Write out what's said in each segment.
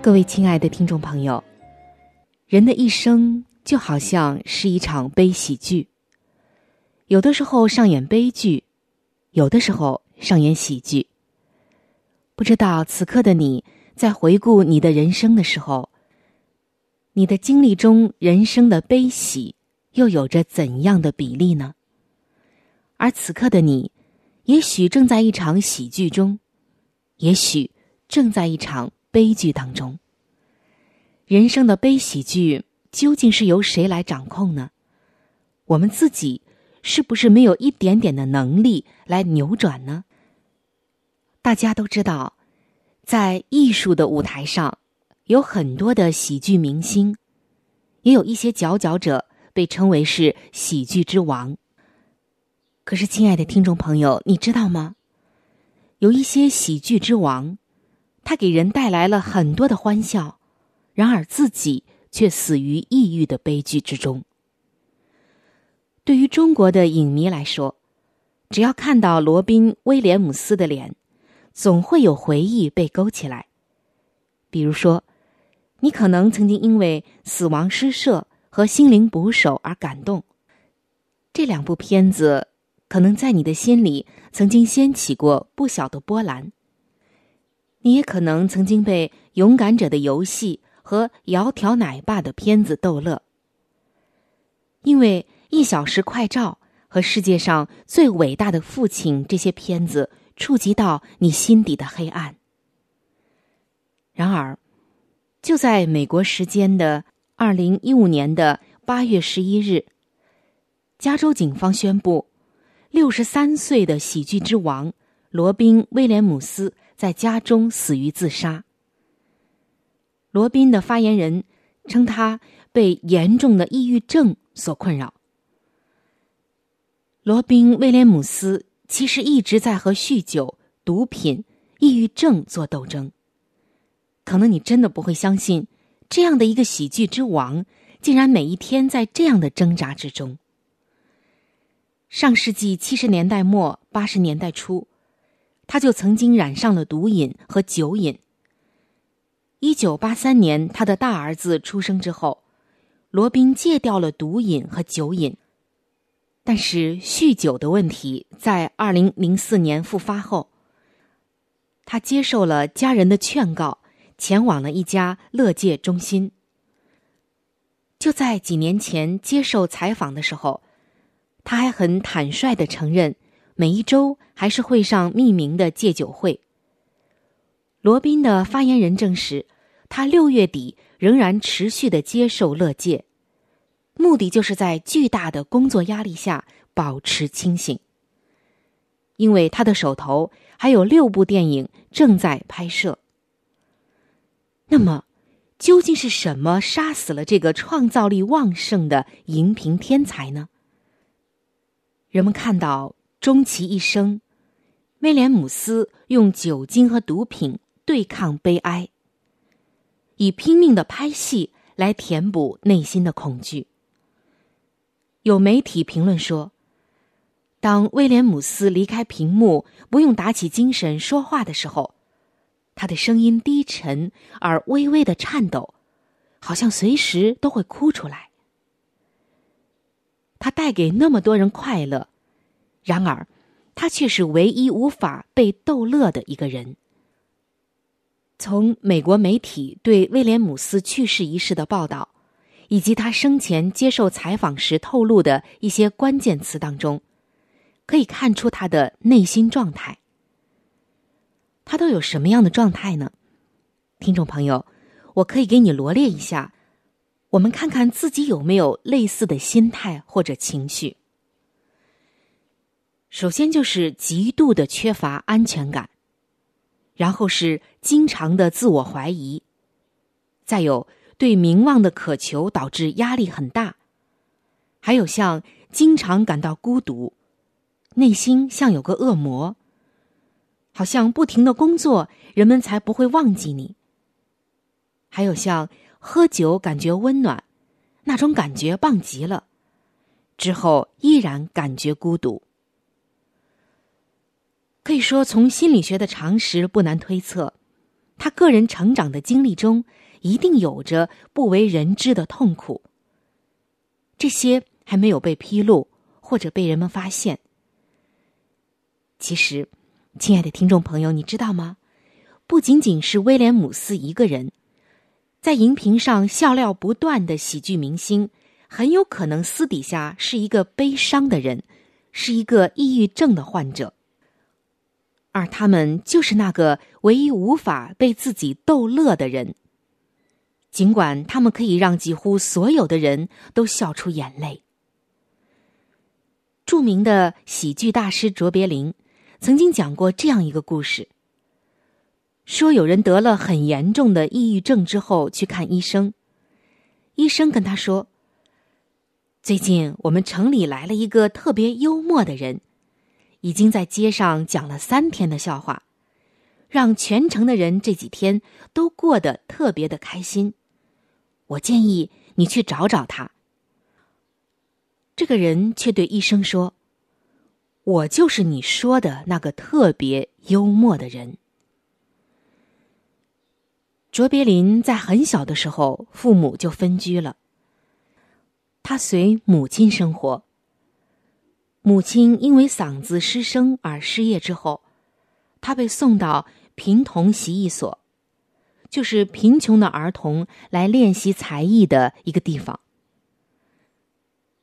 各位亲爱的听众朋友，人的一生。就好像是一场悲喜剧，有的时候上演悲剧，有的时候上演喜剧。不知道此刻的你在回顾你的人生的时候，你的经历中人生的悲喜又有着怎样的比例呢？而此刻的你，也许正在一场喜剧中，也许正在一场悲剧当中。人生的悲喜剧。究竟是由谁来掌控呢？我们自己是不是没有一点点的能力来扭转呢？大家都知道，在艺术的舞台上，有很多的喜剧明星，也有一些佼佼者被称为是喜剧之王。可是，亲爱的听众朋友，你知道吗？有一些喜剧之王，他给人带来了很多的欢笑，然而自己。却死于抑郁的悲剧之中。对于中国的影迷来说，只要看到罗宾·威廉姆斯的脸，总会有回忆被勾起来。比如说，你可能曾经因为《死亡诗社》和《心灵捕手》而感动，这两部片子可能在你的心里曾经掀起过不小的波澜。你也可能曾经被《勇敢者的游戏》。和窈窕奶爸的片子逗乐，因为《一小时快照》和《世界上最伟大的父亲》这些片子触及到你心底的黑暗。然而，就在美国时间的二零一五年的八月十一日，加州警方宣布，六十三岁的喜剧之王罗宾·威廉姆斯在家中死于自杀。罗宾的发言人称，他被严重的抑郁症所困扰。罗宾·威廉姆斯其实一直在和酗酒、毒品、抑郁症做斗争。可能你真的不会相信，这样的一个喜剧之王，竟然每一天在这样的挣扎之中。上世纪七十年代末、八十年代初，他就曾经染上了毒瘾和酒瘾。一九八三年，他的大儿子出生之后，罗宾戒掉了毒瘾和酒瘾，但是酗酒的问题在二零零四年复发后，他接受了家人的劝告，前往了一家乐戒中心。就在几年前接受采访的时候，他还很坦率的承认，每一周还是会上匿名的戒酒会。罗宾的发言人证实，他六月底仍然持续的接受乐戒，目的就是在巨大的工作压力下保持清醒。因为他的手头还有六部电影正在拍摄。那么，究竟是什么杀死了这个创造力旺盛的荧屏天才呢？人们看到，终其一生，威廉姆斯用酒精和毒品。对抗悲哀，以拼命的拍戏来填补内心的恐惧。有媒体评论说，当威廉姆斯离开屏幕，不用打起精神说话的时候，他的声音低沉而微微的颤抖，好像随时都会哭出来。他带给那么多人快乐，然而，他却是唯一无法被逗乐的一个人。从美国媒体对威廉姆斯去世一事的报道，以及他生前接受采访时透露的一些关键词当中，可以看出他的内心状态。他都有什么样的状态呢？听众朋友，我可以给你罗列一下，我们看看自己有没有类似的心态或者情绪。首先就是极度的缺乏安全感，然后是经常的自我怀疑，再有对名望的渴求导致压力很大，还有像经常感到孤独，内心像有个恶魔，好像不停的工作，人们才不会忘记你。还有像喝酒感觉温暖，那种感觉棒极了，之后依然感觉孤独。可以说，从心理学的常识不难推测，他个人成长的经历中一定有着不为人知的痛苦。这些还没有被披露或者被人们发现。其实，亲爱的听众朋友，你知道吗？不仅仅是威廉姆斯一个人，在荧屏上笑料不断的喜剧明星，很有可能私底下是一个悲伤的人，是一个抑郁症的患者。而他们就是那个唯一无法被自己逗乐的人。尽管他们可以让几乎所有的人都笑出眼泪。著名的喜剧大师卓别林曾经讲过这样一个故事：说有人得了很严重的抑郁症之后去看医生，医生跟他说：“最近我们城里来了一个特别幽默的人。”已经在街上讲了三天的笑话，让全城的人这几天都过得特别的开心。我建议你去找找他。这个人却对医生说：“我就是你说的那个特别幽默的人。”卓别林在很小的时候，父母就分居了，他随母亲生活。母亲因为嗓子失声而失业之后，他被送到贫童习艺所，就是贫穷的儿童来练习才艺的一个地方。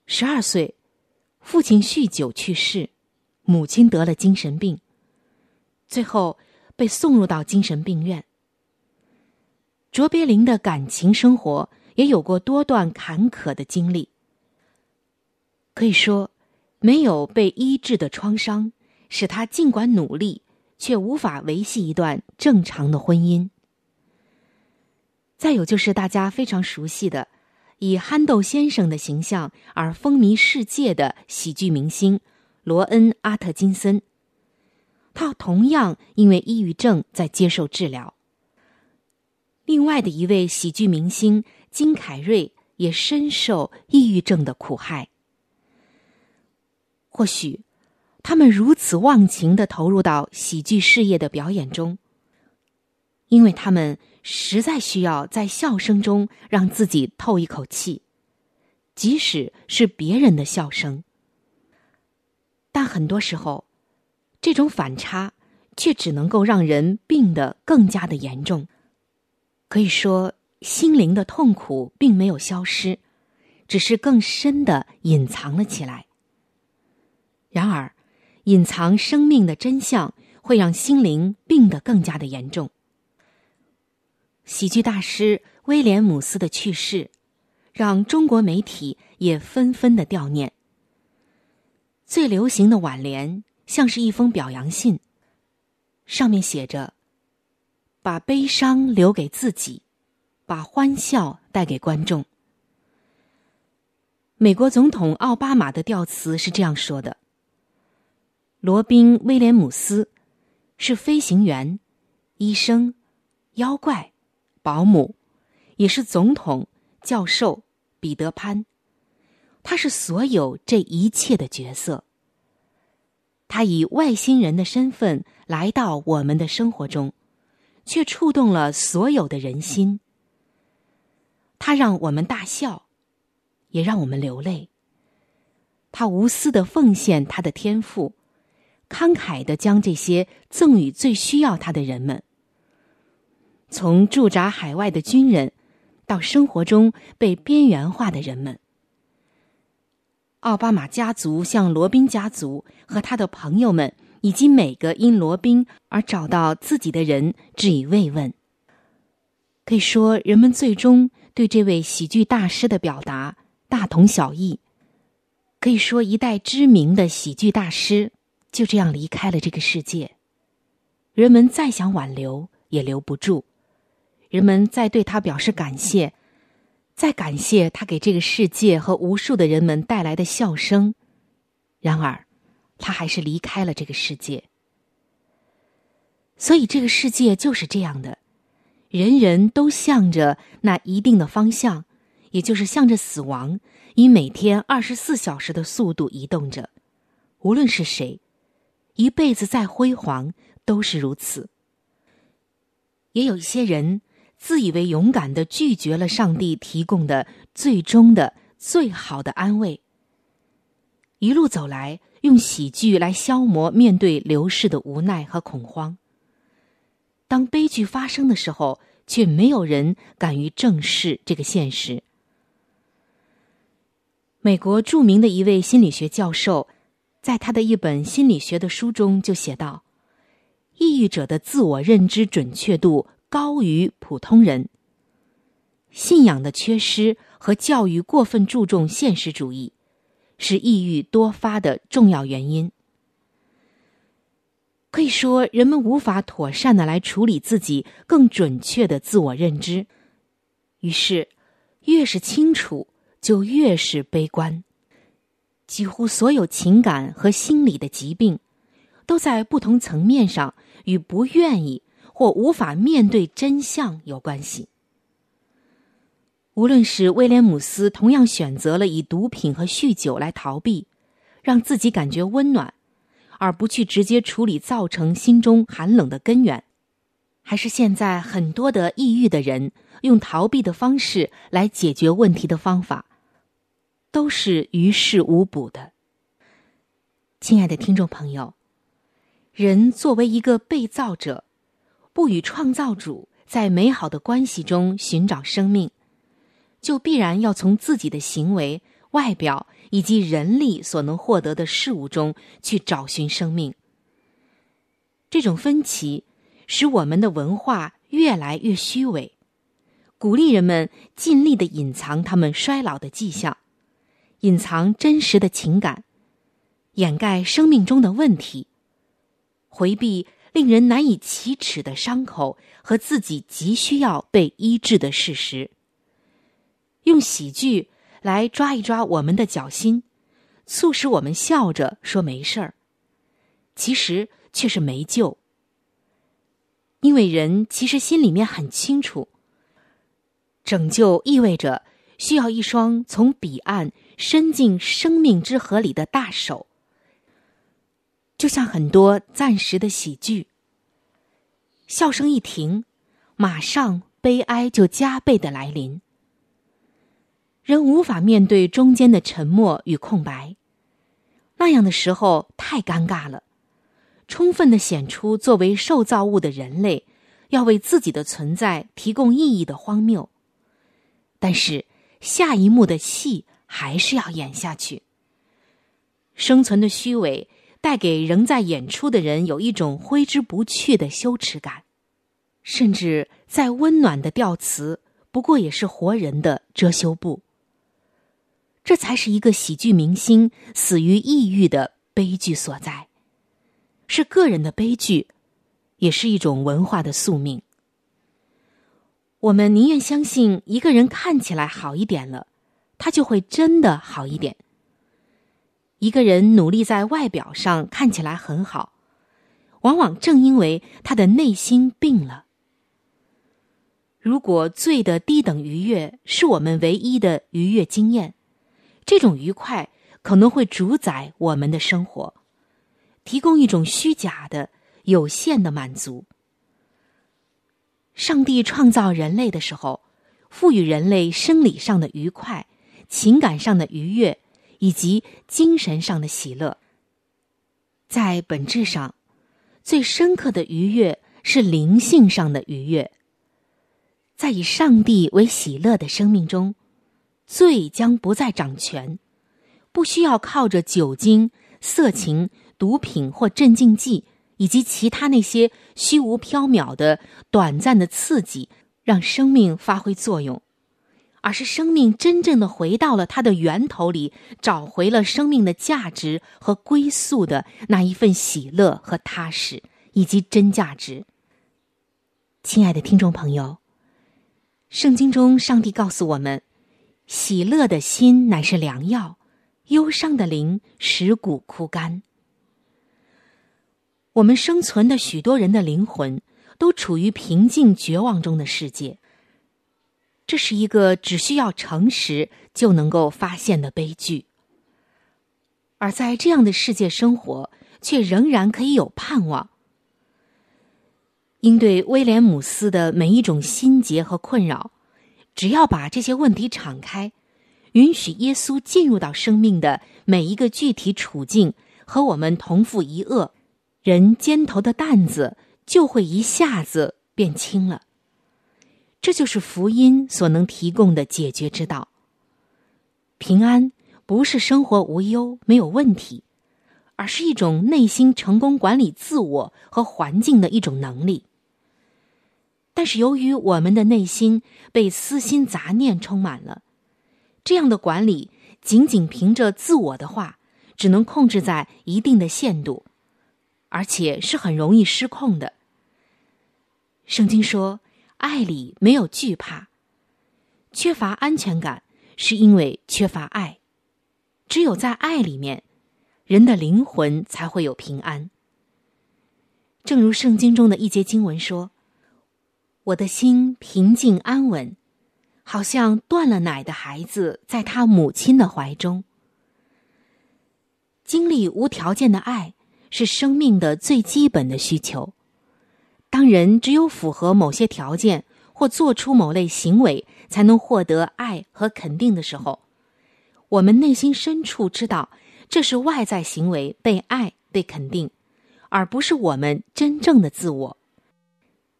十二岁，父亲酗酒去世，母亲得了精神病，最后被送入到精神病院。卓别林的感情生活也有过多段坎坷的经历，可以说。没有被医治的创伤，使他尽管努力，却无法维系一段正常的婚姻。再有就是大家非常熟悉的，以憨豆先生的形象而风靡世界的喜剧明星罗恩·阿特金森，他同样因为抑郁症在接受治疗。另外的一位喜剧明星金凯瑞也深受抑郁症的苦害。或许，他们如此忘情的投入到喜剧事业的表演中，因为他们实在需要在笑声中让自己透一口气，即使是别人的笑声。但很多时候，这种反差却只能够让人病得更加的严重。可以说，心灵的痛苦并没有消失，只是更深的隐藏了起来。然而，隐藏生命的真相会让心灵病得更加的严重。喜剧大师威廉姆斯的去世，让中国媒体也纷纷的悼念。最流行的挽联像是一封表扬信，上面写着：“把悲伤留给自己，把欢笑带给观众。”美国总统奥巴马的调词是这样说的。罗宾·威廉姆斯是飞行员、医生、妖怪、保姆，也是总统、教授彼得潘。他是所有这一切的角色。他以外星人的身份来到我们的生活中，却触动了所有的人心。他让我们大笑，也让我们流泪。他无私的奉献他的天赋。慷慨的将这些赠予最需要他的人们。从驻扎海外的军人，到生活中被边缘化的人们。奥巴马家族向罗宾家族和他的朋友们，以及每个因罗宾而找到自己的人致以慰问。可以说，人们最终对这位喜剧大师的表达大同小异。可以说，一代知名的喜剧大师就这样离开了这个世界。人们再想挽留也留不住，人们再对他表示感谢，再感谢他给这个世界和无数的人们带来的笑声。然而，他还是离开了这个世界。所以，这个世界就是这样的。人人都向着那一定的方向，也就是向着死亡，以每天二十四小时的速度移动着。无论是谁，一辈子再辉煌，都是如此。也有一些人自以为勇敢的拒绝了上帝提供的最终的最好的安慰，一路走来，用喜剧来消磨面对流逝的无奈和恐慌。当悲剧发生的时候，却没有人敢于正视这个现实。美国著名的一位心理学教授，在他的一本心理学的书中就写道：“抑郁者的自我认知准确度高于普通人。信仰的缺失和教育过分注重现实主义，是抑郁多发的重要原因。”可以说，人们无法妥善的来处理自己更准确的自我认知，于是，越是清楚，就越是悲观。几乎所有情感和心理的疾病，都在不同层面上与不愿意或无法面对真相有关系。无论是威廉姆斯同样选择了以毒品和酗酒来逃避，让自己感觉温暖。而不去直接处理造成心中寒冷的根源，还是现在很多的抑郁的人用逃避的方式来解决问题的方法，都是于事无补的。亲爱的听众朋友，人作为一个被造者，不与创造主在美好的关系中寻找生命，就必然要从自己的行为。外表以及人力所能获得的事物中去找寻生命。这种分歧使我们的文化越来越虚伪，鼓励人们尽力的隐藏他们衰老的迹象，隐藏真实的情感，掩盖生命中的问题，回避令人难以启齿的伤口和自己急需要被医治的事实，用喜剧。来抓一抓我们的脚心，促使我们笑着说没事儿，其实却是没救。因为人其实心里面很清楚，拯救意味着需要一双从彼岸伸进生命之河里的大手，就像很多暂时的喜剧，笑声一停，马上悲哀就加倍的来临。人无法面对中间的沉默与空白，那样的时候太尴尬了。充分的显出作为受造物的人类要为自己的存在提供意义的荒谬，但是下一幕的戏还是要演下去。生存的虚伪带给仍在演出的人有一种挥之不去的羞耻感，甚至再温暖的调词，不过也是活人的遮羞布。这才是一个喜剧明星死于抑郁的悲剧所在，是个人的悲剧，也是一种文化的宿命。我们宁愿相信一个人看起来好一点了，他就会真的好一点。一个人努力在外表上看起来很好，往往正因为他的内心病了。如果醉的低等愉悦是我们唯一的愉悦经验。这种愉快可能会主宰我们的生活，提供一种虚假的、有限的满足。上帝创造人类的时候，赋予人类生理上的愉快、情感上的愉悦以及精神上的喜乐。在本质上，最深刻的愉悦是灵性上的愉悦，在以上帝为喜乐的生命中，罪将不再掌权，不需要靠着酒精、色情、毒品或镇静剂以及其他那些虚无缥缈的短暂的刺激，让生命发挥作用。而是生命真正的回到了它的源头里，找回了生命的价值和归宿的那一份喜乐和踏实，以及真价值。亲爱的听众朋友，圣经中上帝告诉我们：喜乐的心乃是良药，忧伤的灵使骨枯干。我们生存的许多人的灵魂都处于平静绝望中的世界。这是一个只需要诚实就能够发现的悲剧，而在这样的世界生活，却仍然可以有盼望。应对威廉姆斯的每一种心结和困扰，只要把这些问题敞开，允许耶稣进入到生命的每一个具体处境，和我们同负一恶，人肩头的担子就会一下子变轻了。这就是福音所能提供的解决之道。平安不是生活无忧、没有问题，而是一种内心成功管理自我和环境的一种能力。但是，由于我们的内心被私心杂念充满了，这样的管理仅仅凭着自我的话，只能控制在一定的限度，而且是很容易失控的。圣经说。爱里没有惧怕，缺乏安全感，是因为缺乏爱。只有在爱里面，人的灵魂才会有平安。正如圣经中的一节经文说：“我的心平静安稳，好像断了奶的孩子在他母亲的怀中。”经历无条件的爱是生命的最基本的需求。当人只有符合某些条件或做出某类行为，才能获得爱和肯定的时候，我们内心深处知道这是外在行为被爱被肯定，而不是我们真正的自我。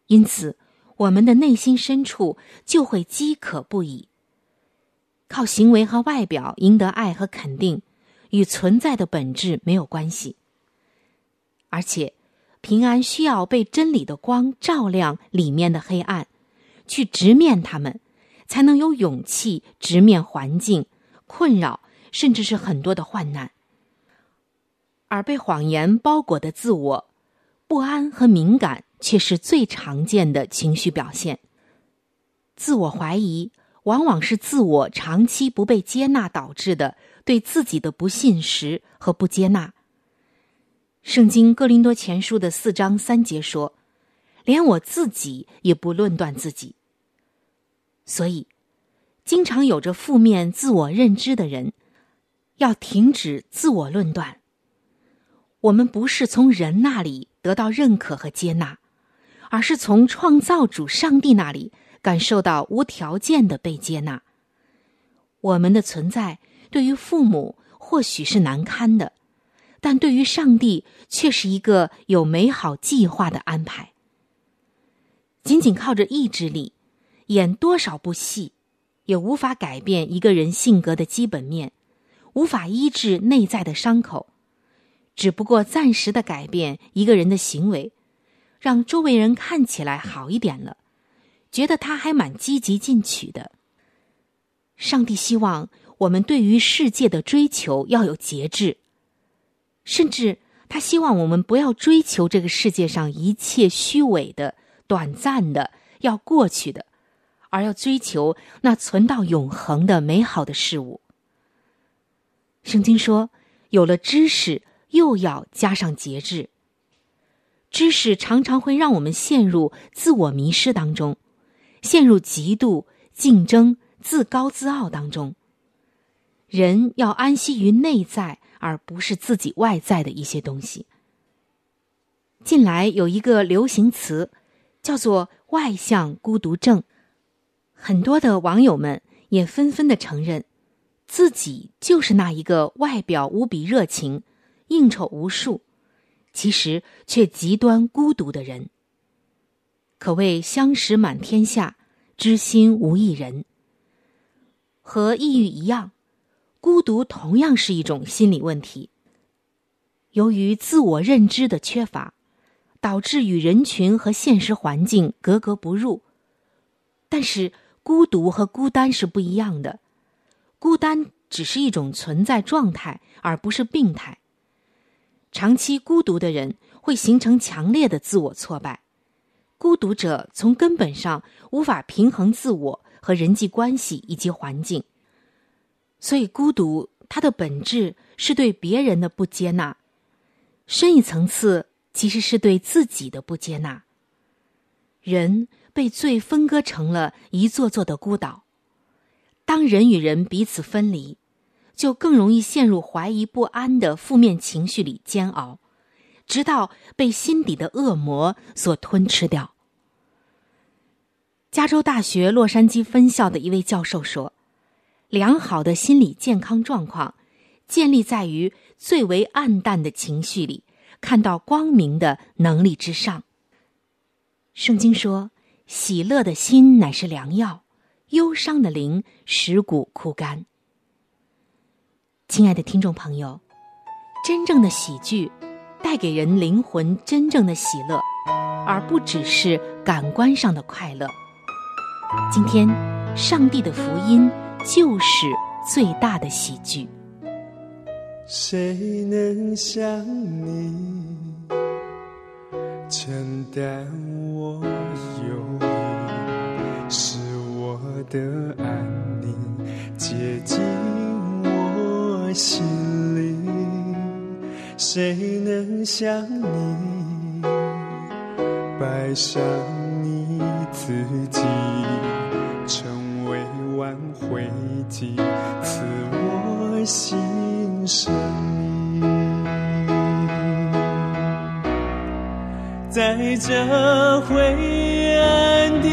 因此，我们的内心深处就会饥渴不已。靠行为和外表赢得爱和肯定，与存在的本质没有关系，而且。平安需要被真理的光照亮里面的黑暗，去直面他们，才能有勇气直面环境困扰，甚至是很多的患难。而被谎言包裹的自我，不安和敏感却是最常见的情绪表现。自我怀疑往往是自我长期不被接纳导致的对自己的不信实和不接纳。圣经哥林多前书的四章三节说：“连我自己也不论断自己。”所以，经常有着负面自我认知的人，要停止自我论断。我们不是从人那里得到认可和接纳，而是从创造主上帝那里感受到无条件的被接纳。我们的存在对于父母或许是难堪的。但对于上帝，却是一个有美好计划的安排。仅仅靠着意志力，演多少部戏，也无法改变一个人性格的基本面，无法医治内在的伤口，只不过暂时的改变一个人的行为，让周围人看起来好一点了，觉得他还蛮积极进取的。上帝希望我们对于世界的追求要有节制。甚至，他希望我们不要追求这个世界上一切虚伪的、短暂的、要过去的，而要追求那存到永恒的美好的事物。圣经说：“有了知识，又要加上节制。”知识常常会让我们陷入自我迷失当中，陷入嫉妒、竞争、自高自傲当中。人要安息于内在。而不是自己外在的一些东西。近来有一个流行词，叫做“外向孤独症”，很多的网友们也纷纷的承认，自己就是那一个外表无比热情、应酬无数，其实却极端孤独的人。可谓相识满天下，知心无一人。和抑郁一样，孤独同样是一种心理问题。由于自我认知的缺乏，导致与人群和现实环境格格不入。但是，孤独和孤单是不一样的，孤单只是一种存在状态，而不是病态。长期孤独的人会形成强烈的自我挫败，孤独者从根本上无法平衡自我和人际关系以及环境，所以孤独它的本质是对别人的不接纳，深一层次其实是对自己的不接纳。人。被罪分割成了一座座的孤岛。当人与人彼此分离，就更容易陷入怀疑不安的负面情绪里煎熬，直到被心底的恶魔所吞吃掉。加州大学洛杉矶分校的一位教授说：“良好的心理健康状况，建立在于最为暗淡的情绪里看到光明的能力之上。”圣经说。喜乐的心乃是良药，忧伤的灵使骨枯干。亲爱的听众朋友，真正的喜剧带给人灵魂真正的喜乐，而不只是感官上的快乐。今天，上帝的福音就是最大的喜剧。谁能像你？承担我忧郁，是我的安宁接近我心灵。谁能像你摆上你自己，挽回剂，赐我新生？在这灰暗的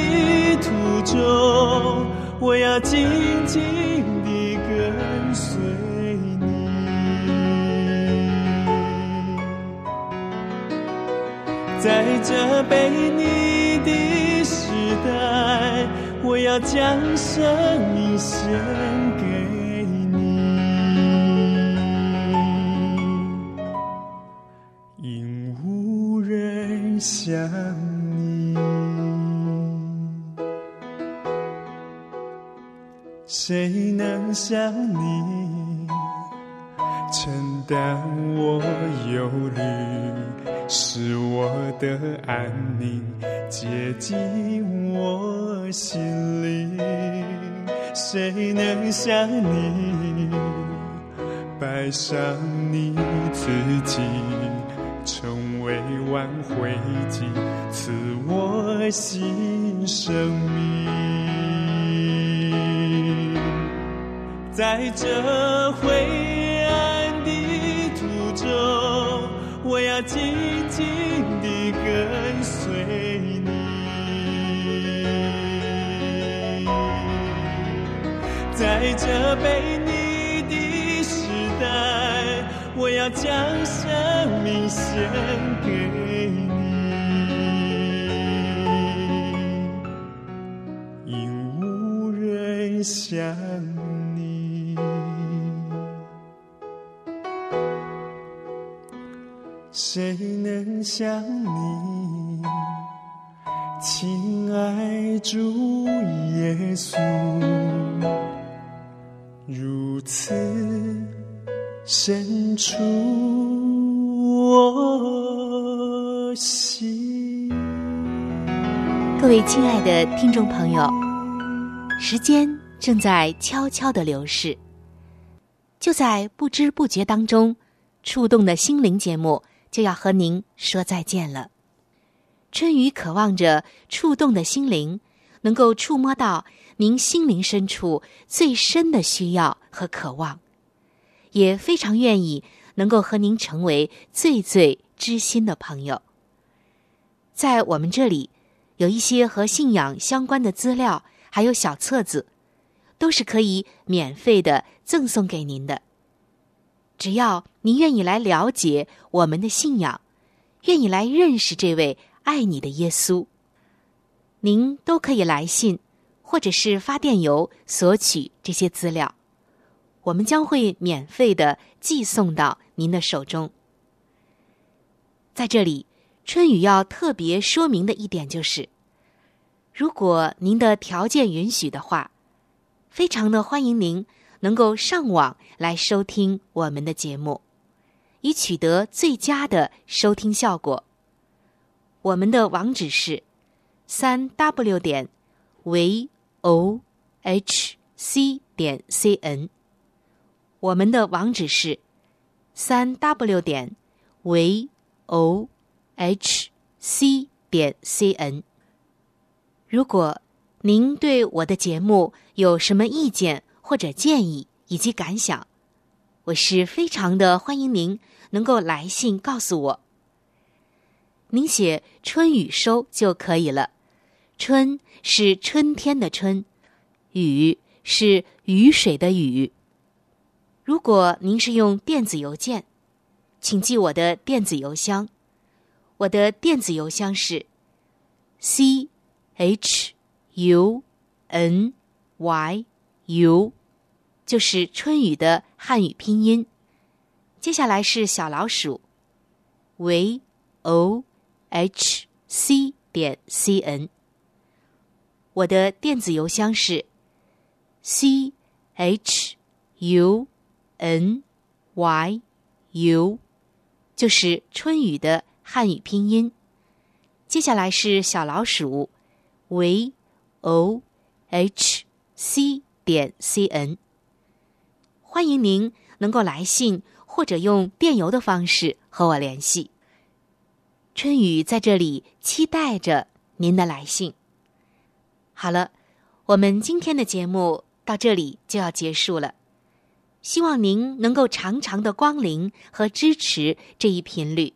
途中，我要紧紧地跟随你。在这被你的，我要将生命献给你，因无人。想你，谁能像你承担我忧虑，是我的安宁接近我心灵？谁能像你摆上你自己？成为挽回剂，赐我新生命。在这灰暗的途中，我要这被你的时代，我要将生命献给你，因无人像你。谁能像你，亲爱主耶稣，如此深处？我心。各位亲爱的听众朋友，时间正在悄悄的流逝，就在不知不觉当中，触动的心灵节目就要和您说再见了。春雨渴望着触动的心灵，能够触摸到您心灵深处最深的需要和渴望，也非常愿意。能够和您成为最最知心的朋友，在我们这里有一些和信仰相关的资料，还有小册子，都是可以免费的赠送给您的。只要您愿意来了解我们的信仰，愿意来认识这位爱你的耶稣，您都可以来信或者是发电邮索取这些资料，我们将会免费的寄送到您的手中。在这里，春雨要特别说明的一点就是，如果您的条件允许的话，非常的欢迎您能够上网来收听我们的节目，以取得最佳的收听效果。我们的网址是三 w 点 v。O h c 点 c n，我们的网址是三 w 点 v o h c 点 c n。如果您对我的节目有什么意见或者建议以及感想，我是非常的欢迎您能够来信告诉我。您写“春雨收”就可以了，“春”。是春天的春，雨是雨水的雨。如果您是用电子邮件，请记我的电子邮箱。我的电子邮箱是 c h u n y u，就是春雨的汉语拼音。接下来是小老鼠 v o h c 点 c n。我的电子邮箱是 c h u n y u，就是春雨的汉语拼音。接下来是小老鼠 v o h c 点 c n。欢迎您能够来信或者用电邮的方式和我联系。春雨在这里期待着您的来信。好了，我们今天的节目到这里就要结束了。希望您能够常常的光临和支持这一频率，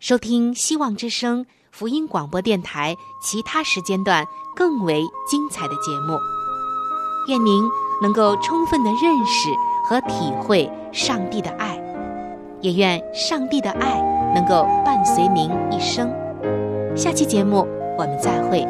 收听希望之声福音广播电台其他时间段更为精彩的节目。愿您能够充分的认识和体会上帝的爱，也愿上帝的爱能够伴随您一生。下期节目我们再会。